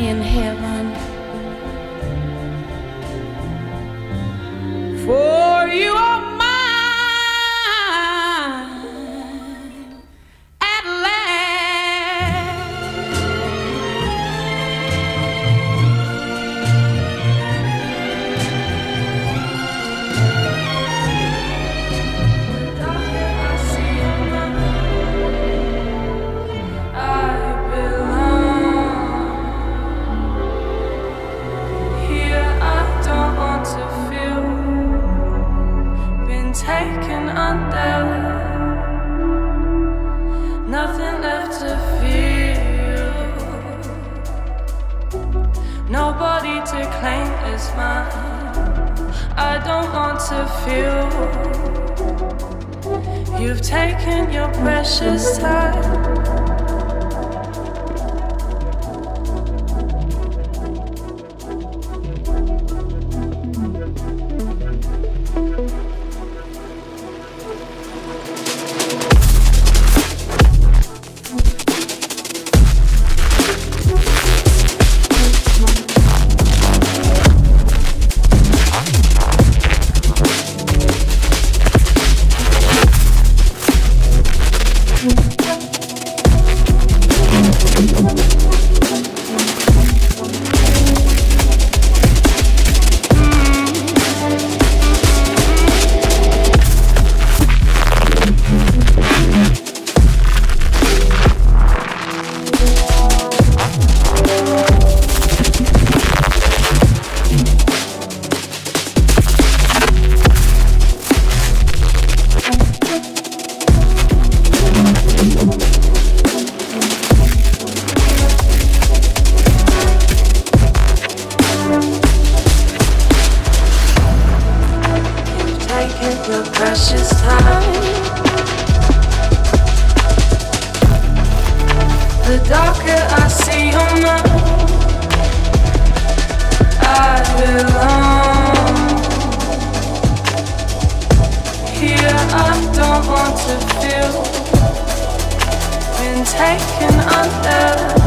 in heaven. Taken under.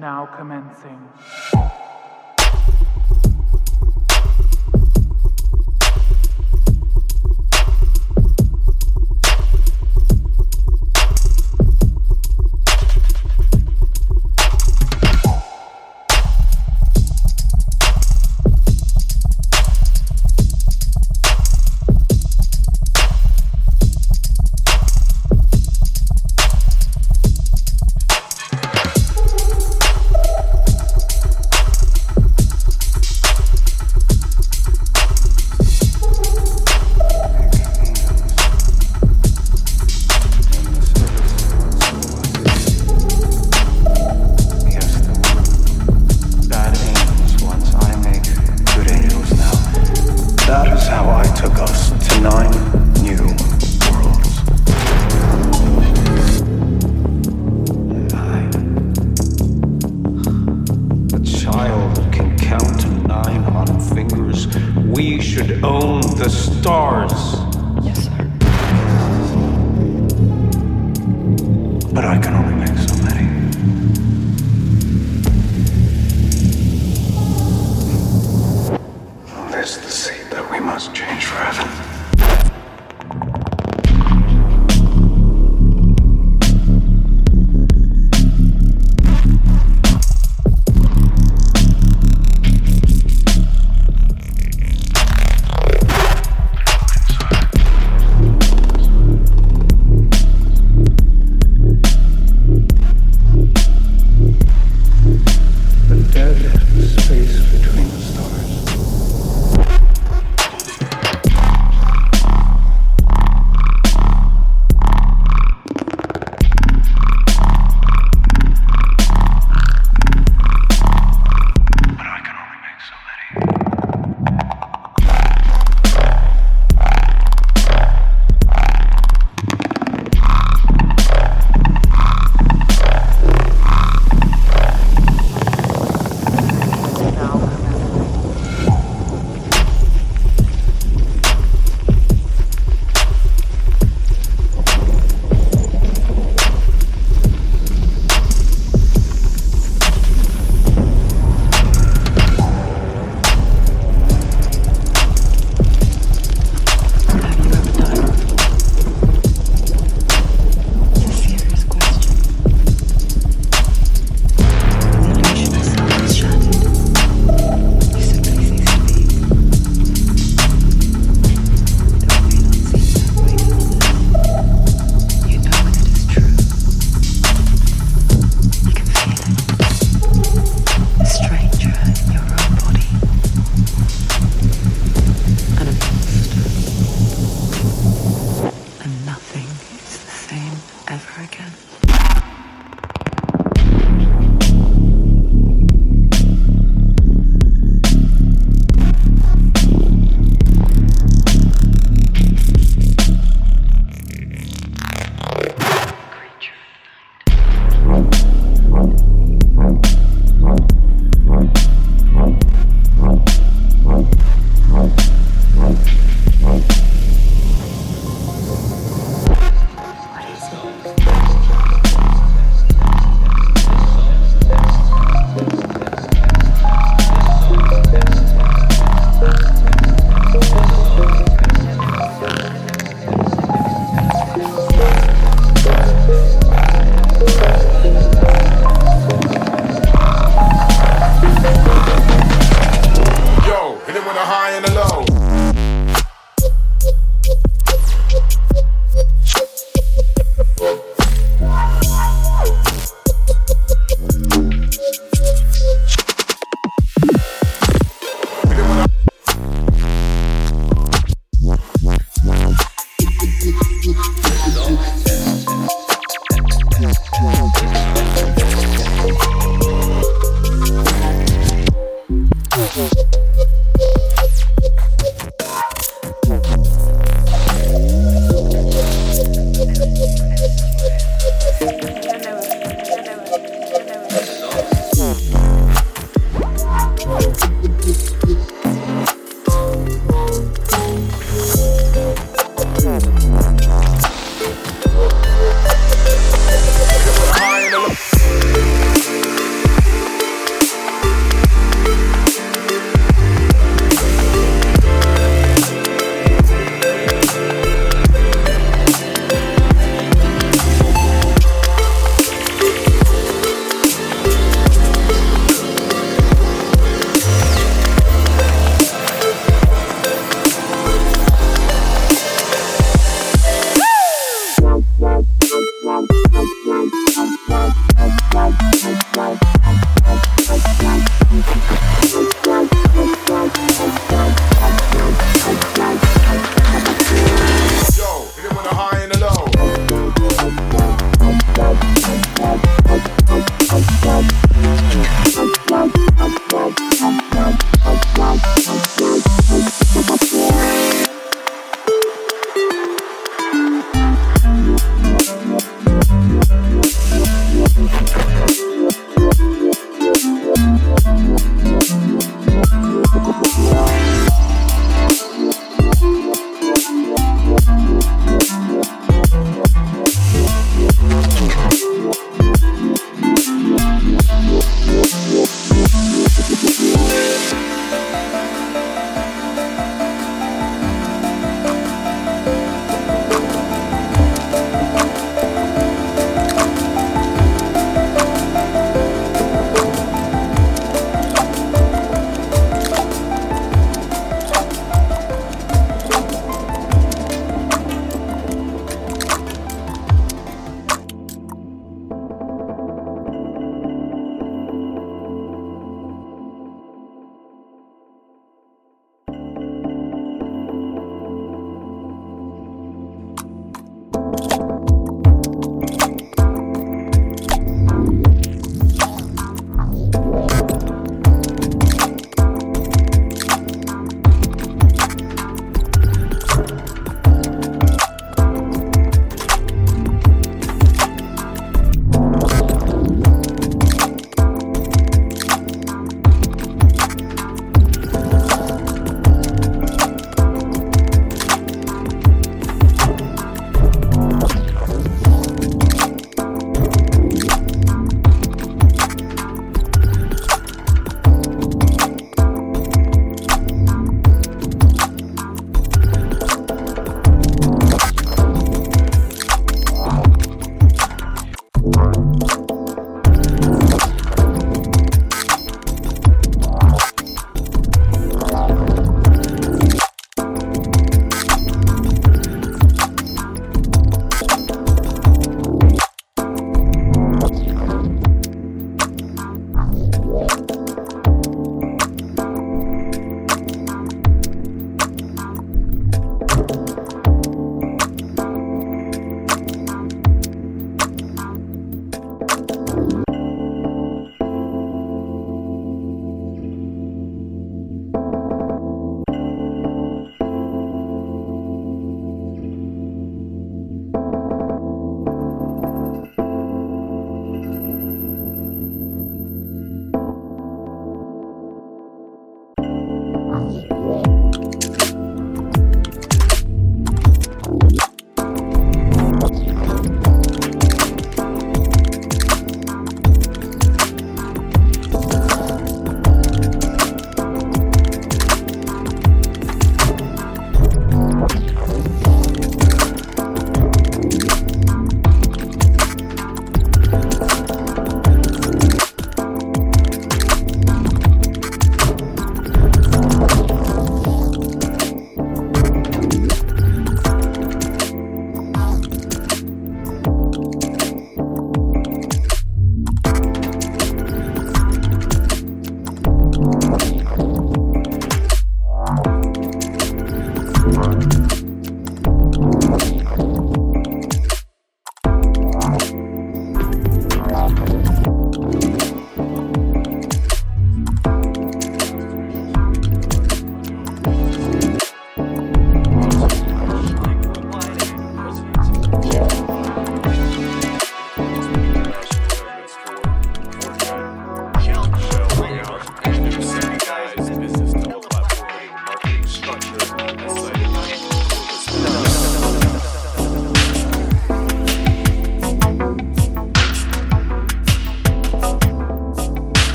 Now commencing.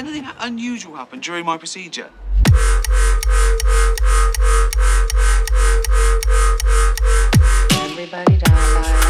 Anything unusual happen during my procedure? Everybody.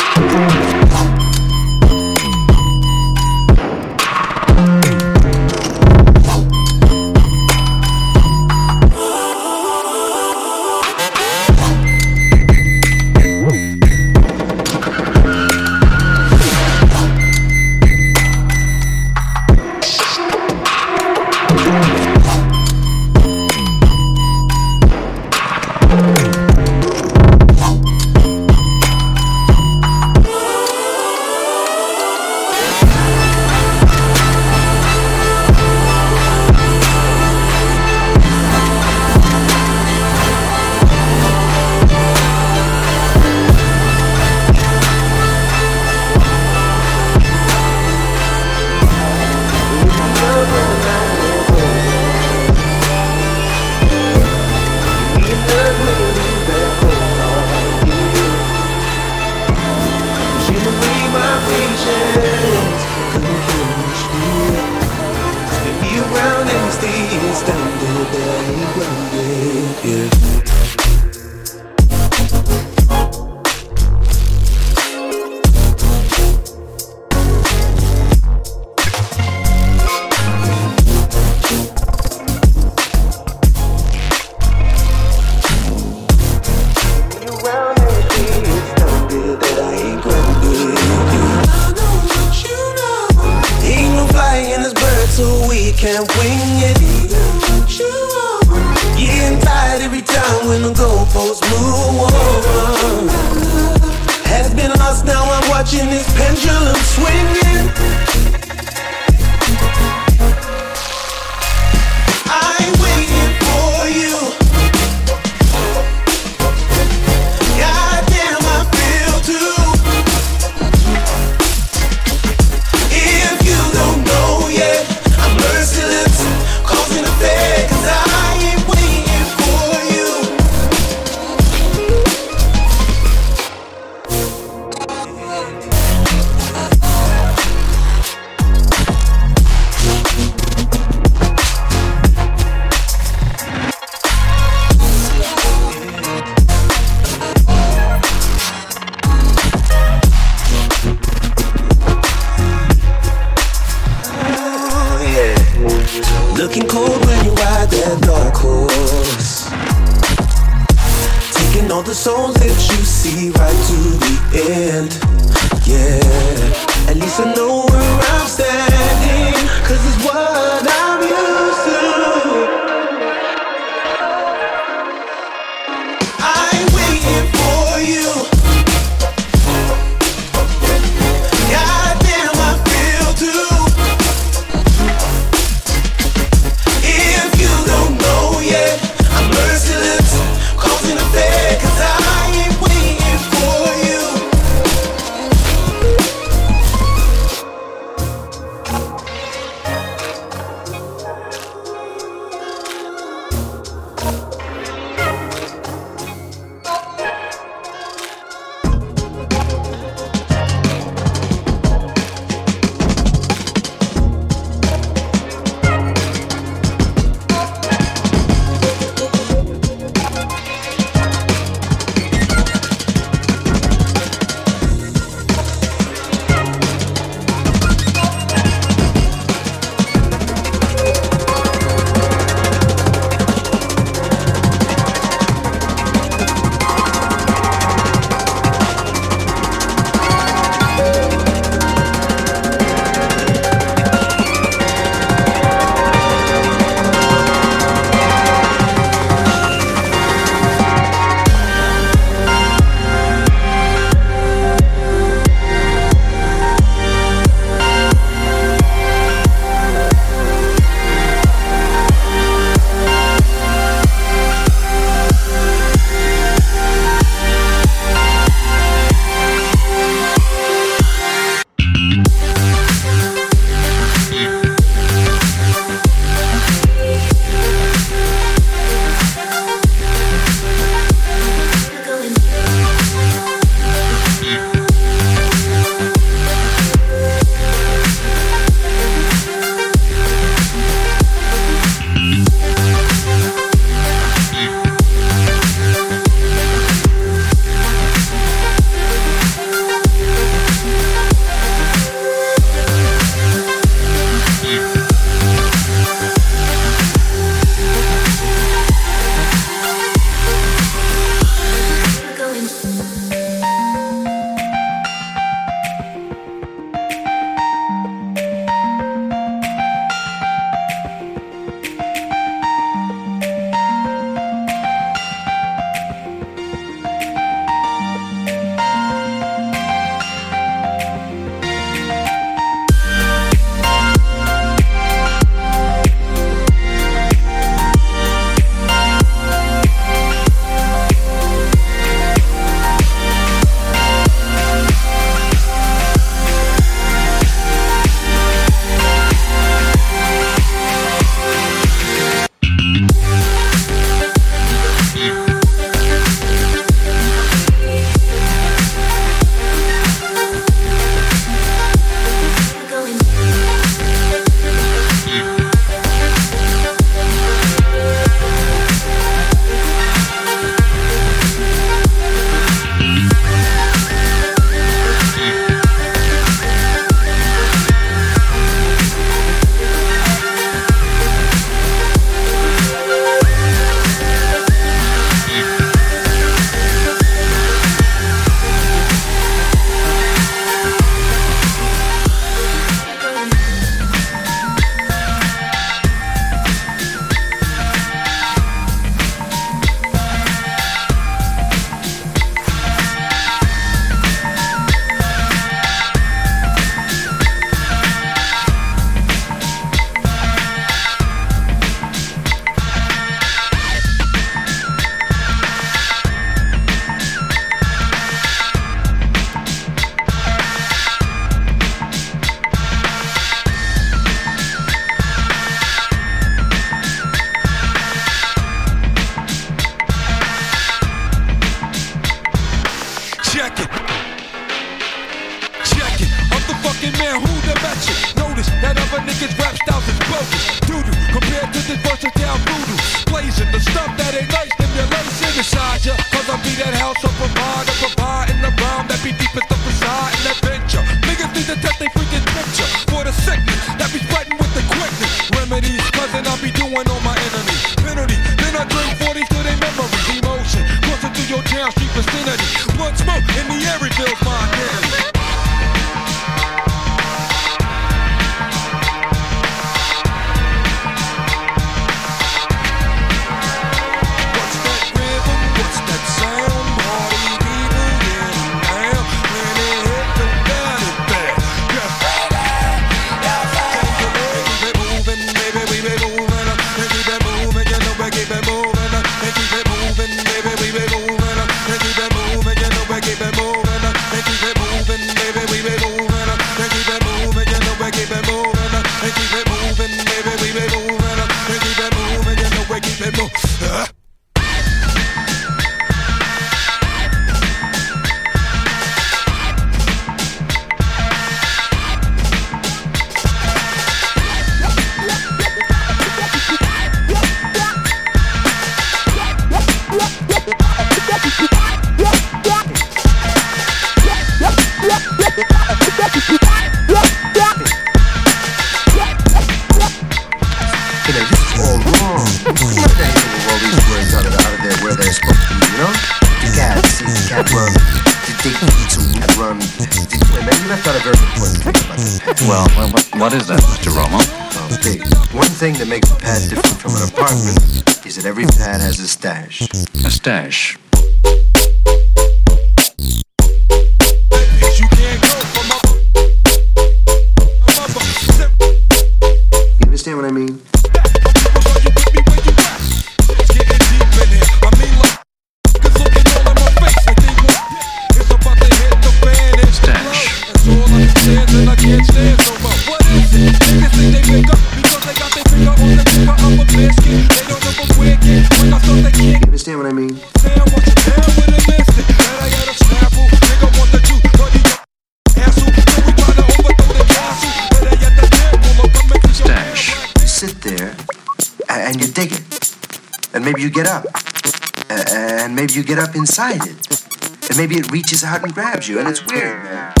reaches out and grabs you. And it's weird, man.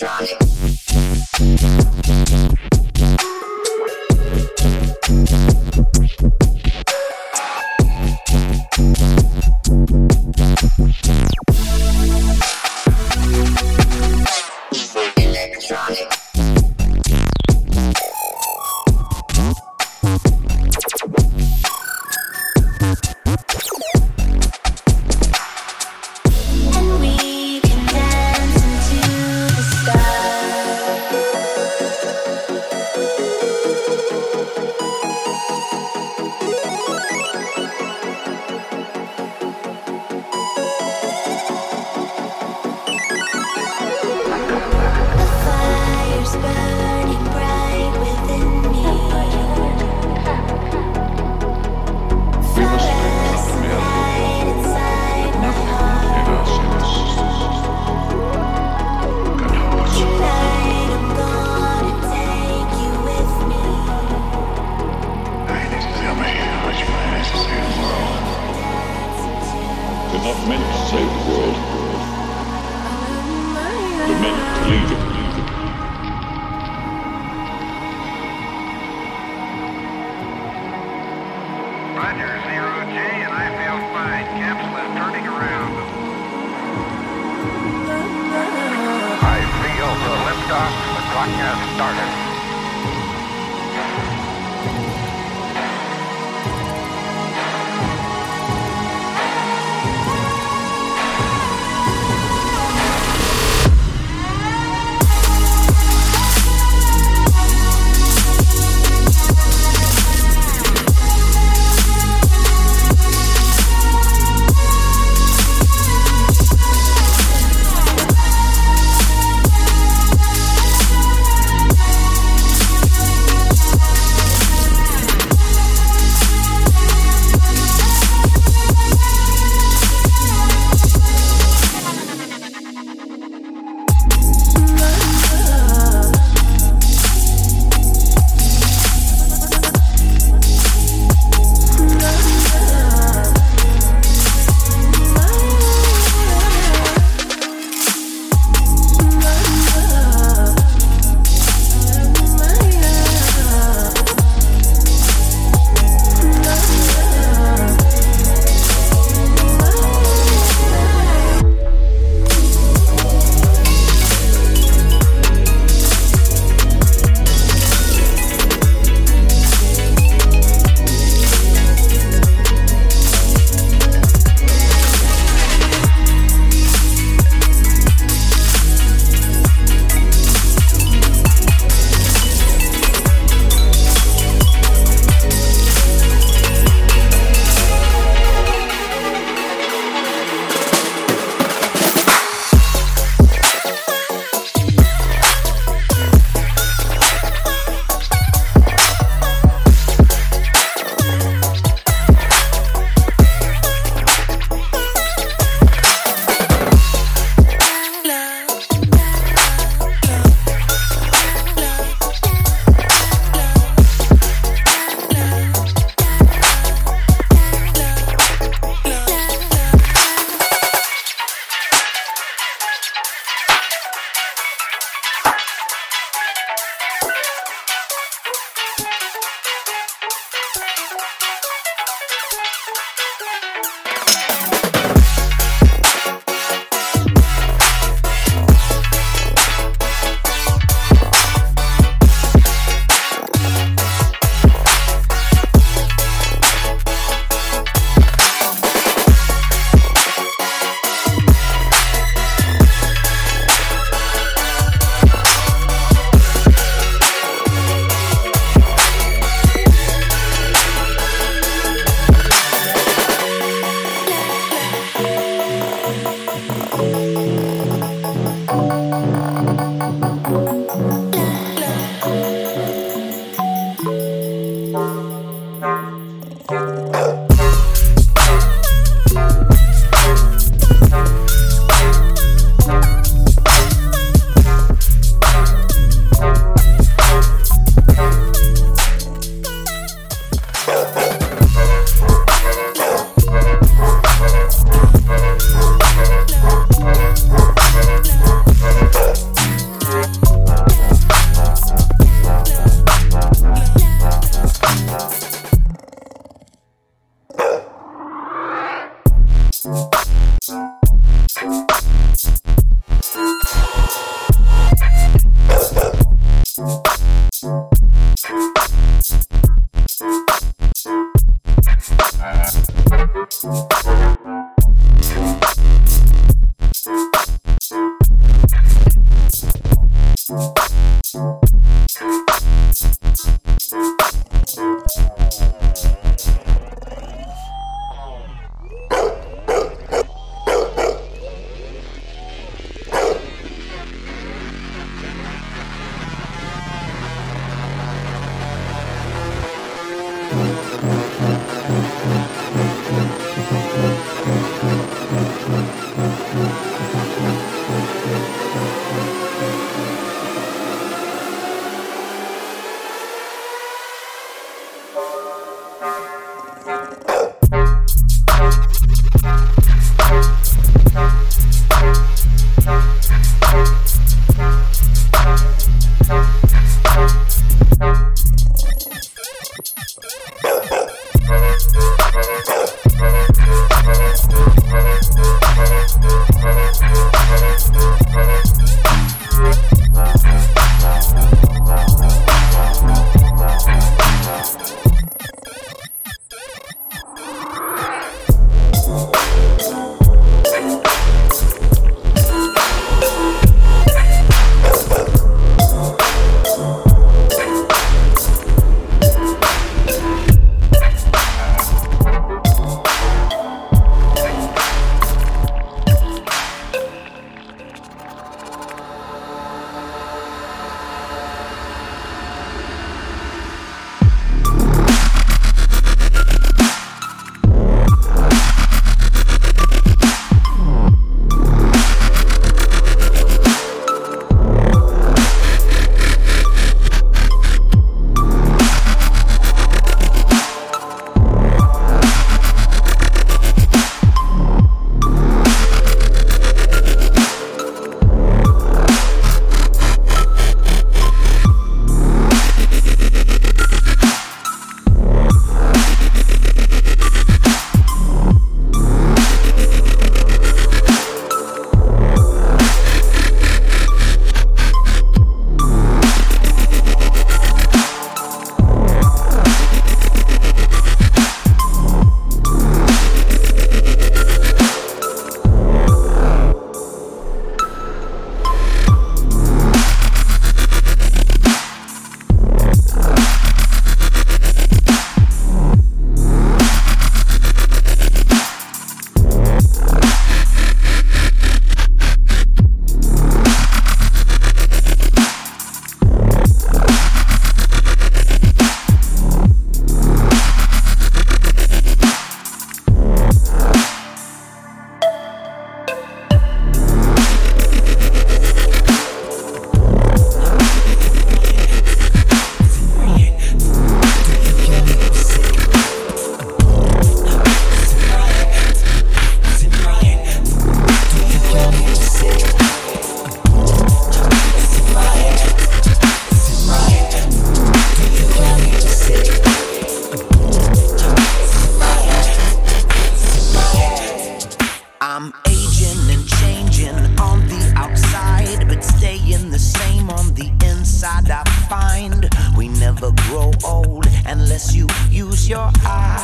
try.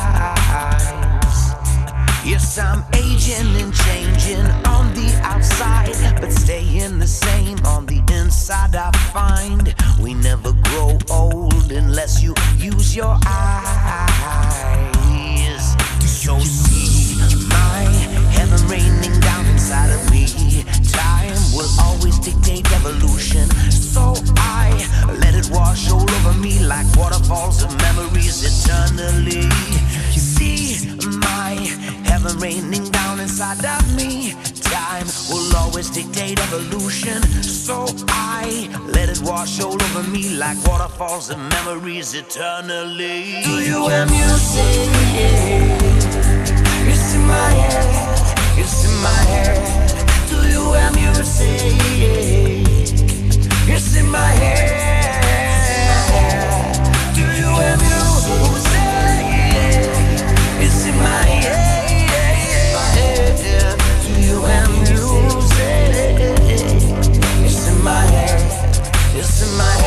Eyes. Yes, I'm aging and changing on the outside, but staying the same on the inside. I find we never grow old unless you use your eyes. So see my heaven raining down inside of me. Time will always dictate evolution. So I let it wash all over me like waterfalls of memories eternally. You See my heaven raining down inside of me. Time will always dictate evolution. So I let it wash all over me like waterfalls of memories eternally. Do you hear music? It's in my head. It's in my head. Music? It's in my head. Do you music? It's in my head. Do you music? It's in my head. It's in my head.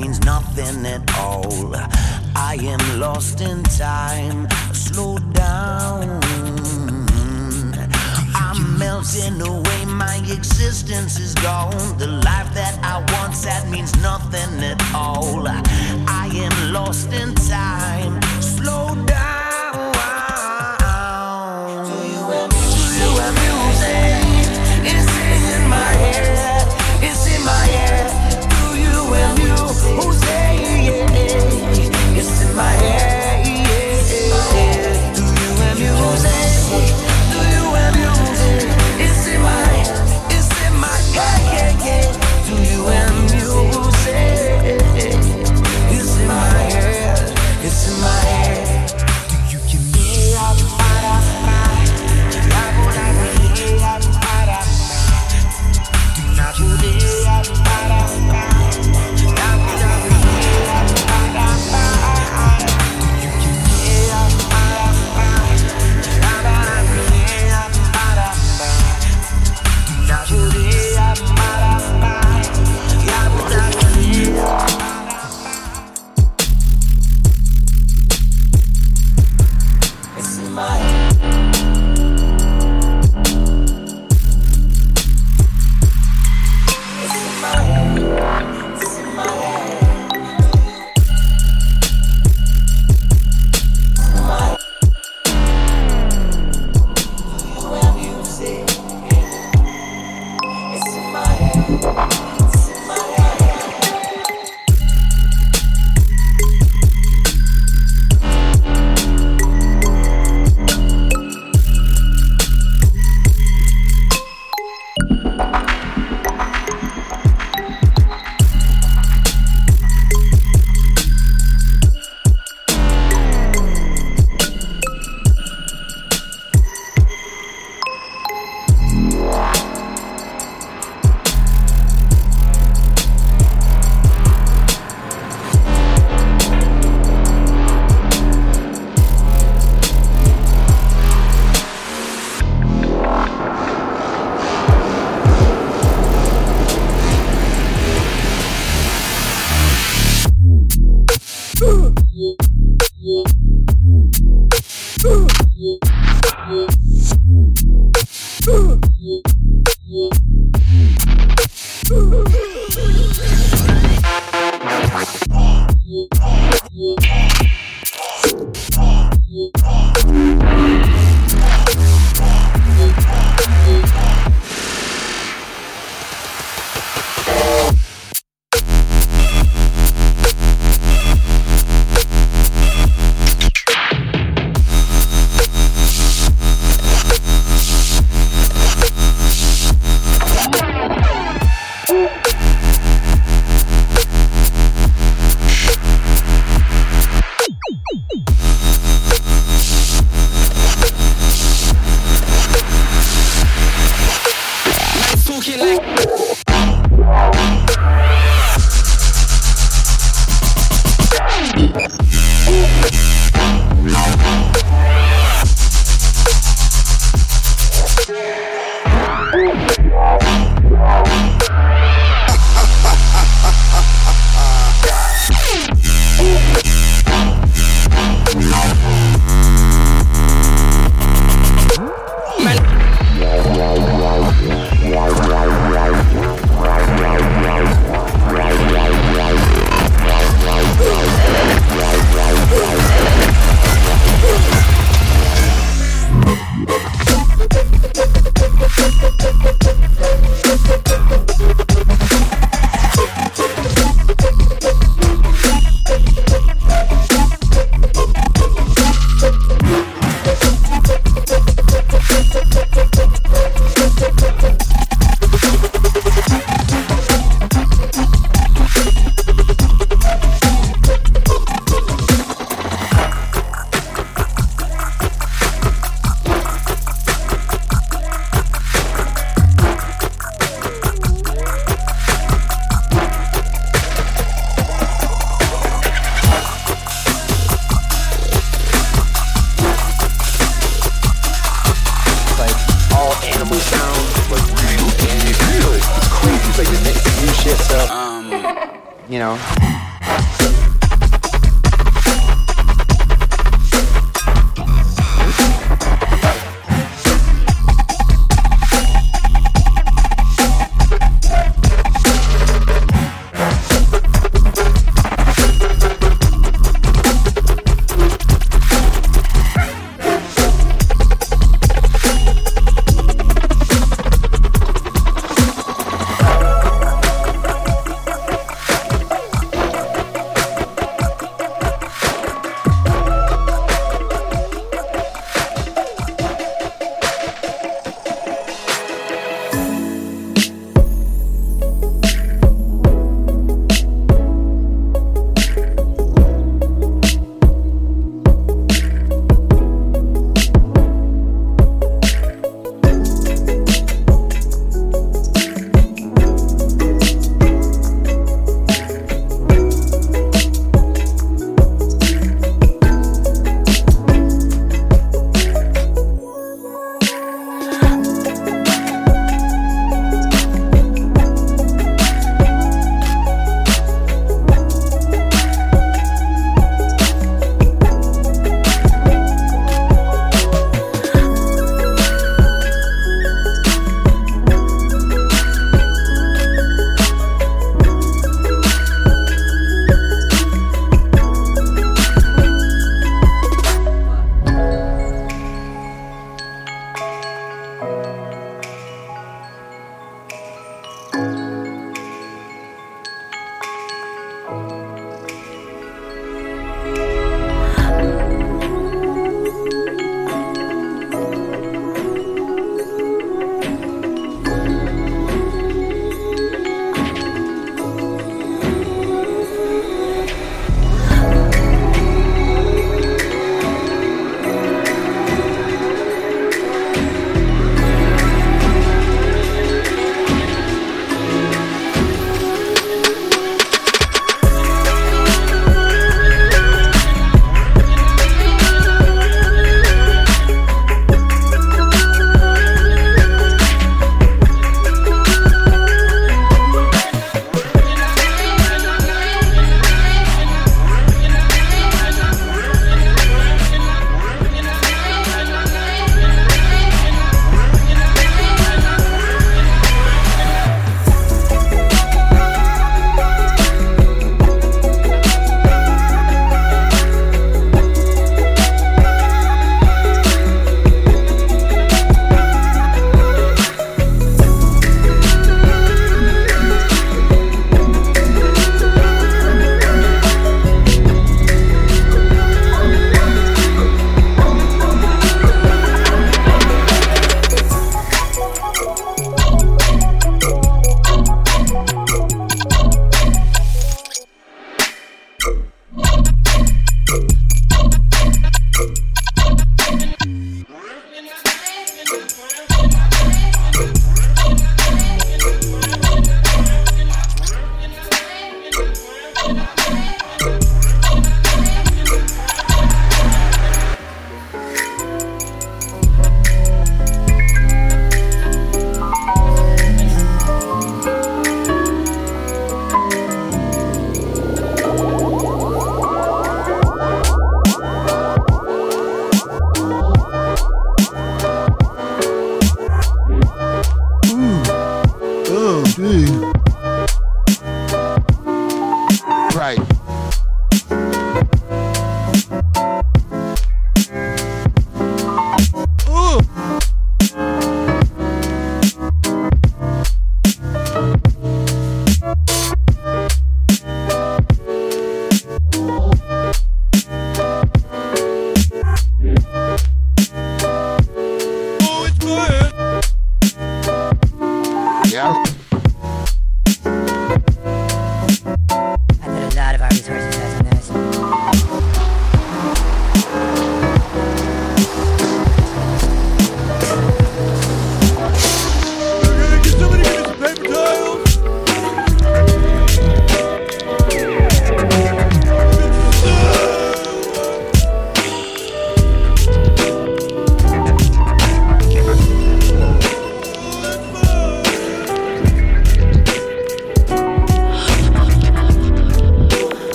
Means nothing at all. I am lost in time, slow down. I'm melting away, my existence is gone. The life that I once had means nothing at all. I am lost in time, slow down.